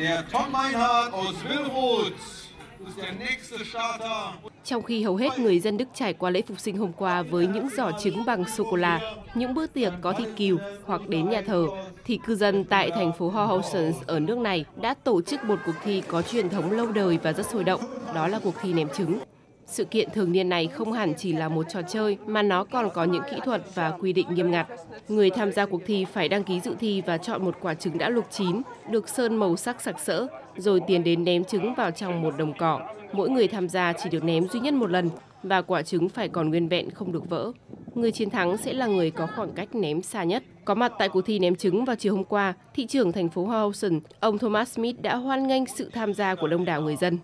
Der Tom Meinhardt aus Willroth ist der nächste Starter. Trong khi hầu hết người dân Đức trải qua lễ phục sinh hôm qua với những giỏ trứng bằng sô-cô-la, những bữa tiệc có thịt cừu hoặc đến nhà thờ, thì cư dân tại thành phố Hohausen ở nước này đã tổ chức một cuộc thi có truyền thống lâu đời và rất sôi động, đó là cuộc thi ném trứng. Sự kiện thường niên này không hẳn chỉ là một trò chơi mà nó còn có những kỹ thuật và quy định nghiêm ngặt. Người tham gia cuộc thi phải đăng ký dự thi và chọn một quả trứng đã luộc chín, được sơn màu sắc sặc sỡ, rồi tiến đến ném trứng vào trong một đồng cỏ. Mỗi người tham gia chỉ được ném duy nhất một lần và quả trứng phải còn nguyên vẹn không được vỡ. Người chiến thắng sẽ là người có khoảng cách ném xa nhất. Có mặt tại cuộc thi ném trứng vào chiều hôm qua, thị trưởng thành phố Houston, ông Thomas Smith đã hoan nghênh sự tham gia của đông đảo người dân.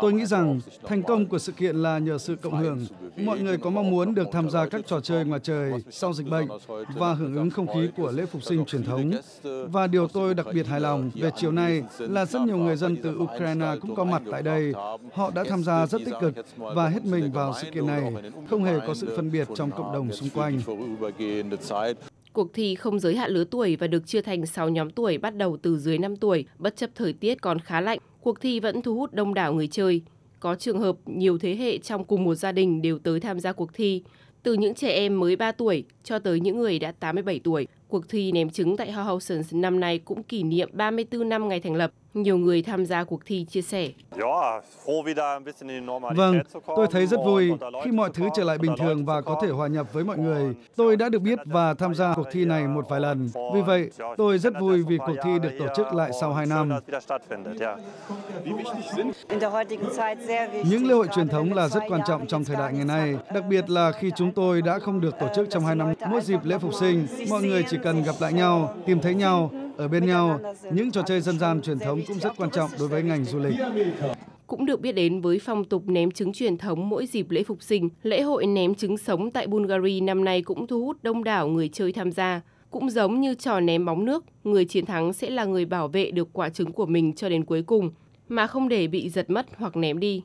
Tôi nghĩ rằng thành công của sự kiện là nhờ sự cộng hưởng. Mọi người có mong muốn được tham gia các trò chơi ngoài trời sau dịch bệnh và hưởng ứng không khí của lễ phục sinh truyền thống. Và điều tôi đặc biệt hài lòng về chiều nay là rất nhiều người dân từ Ukraine cũng có mặt tại đây. Họ đã tham gia rất tích cực và hết mình vào sự kiện này, không hề có sự phân biệt trong cộng đồng xung quanh. Cuộc thi không giới hạn lứa tuổi và được chia thành 6 nhóm tuổi bắt đầu từ dưới 5 tuổi, bất chấp thời tiết còn khá lạnh. Cuộc thi vẫn thu hút đông đảo người chơi. Có trường hợp nhiều thế hệ trong cùng một gia đình đều tới tham gia cuộc thi, từ những trẻ em mới 3 tuổi cho tới những người đã 87 tuổi. Cuộc thi ném trứng tại Housens năm nay cũng kỷ niệm 34 năm ngày thành lập. Nhiều người tham gia cuộc thi chia sẻ. Vâng, tôi thấy rất vui khi mọi thứ trở lại bình thường và có thể hòa nhập với mọi người. Tôi đã được biết và tham gia cuộc thi này một vài lần. Vì vậy, tôi rất vui vì cuộc thi được tổ chức lại sau 2 năm. Những lễ hội truyền thống là rất quan trọng trong thời đại ngày nay, đặc biệt là khi chúng tôi đã không được tổ chức trong 2 năm. Mỗi dịp lễ phục sinh, mọi người chỉ cần gặp lại nhau, tìm thấy nhau, ở bên nhau. Những trò chơi dân gian truyền thống cũng rất quan trọng đối với ngành du lịch. Cũng được biết đến với phong tục ném trứng truyền thống mỗi dịp lễ phục sinh, lễ hội ném trứng sống tại Bulgaria năm nay cũng thu hút đông đảo người chơi tham gia. Cũng giống như trò ném bóng nước, người chiến thắng sẽ là người bảo vệ được quả trứng của mình cho đến cuối cùng, mà không để bị giật mất hoặc ném đi.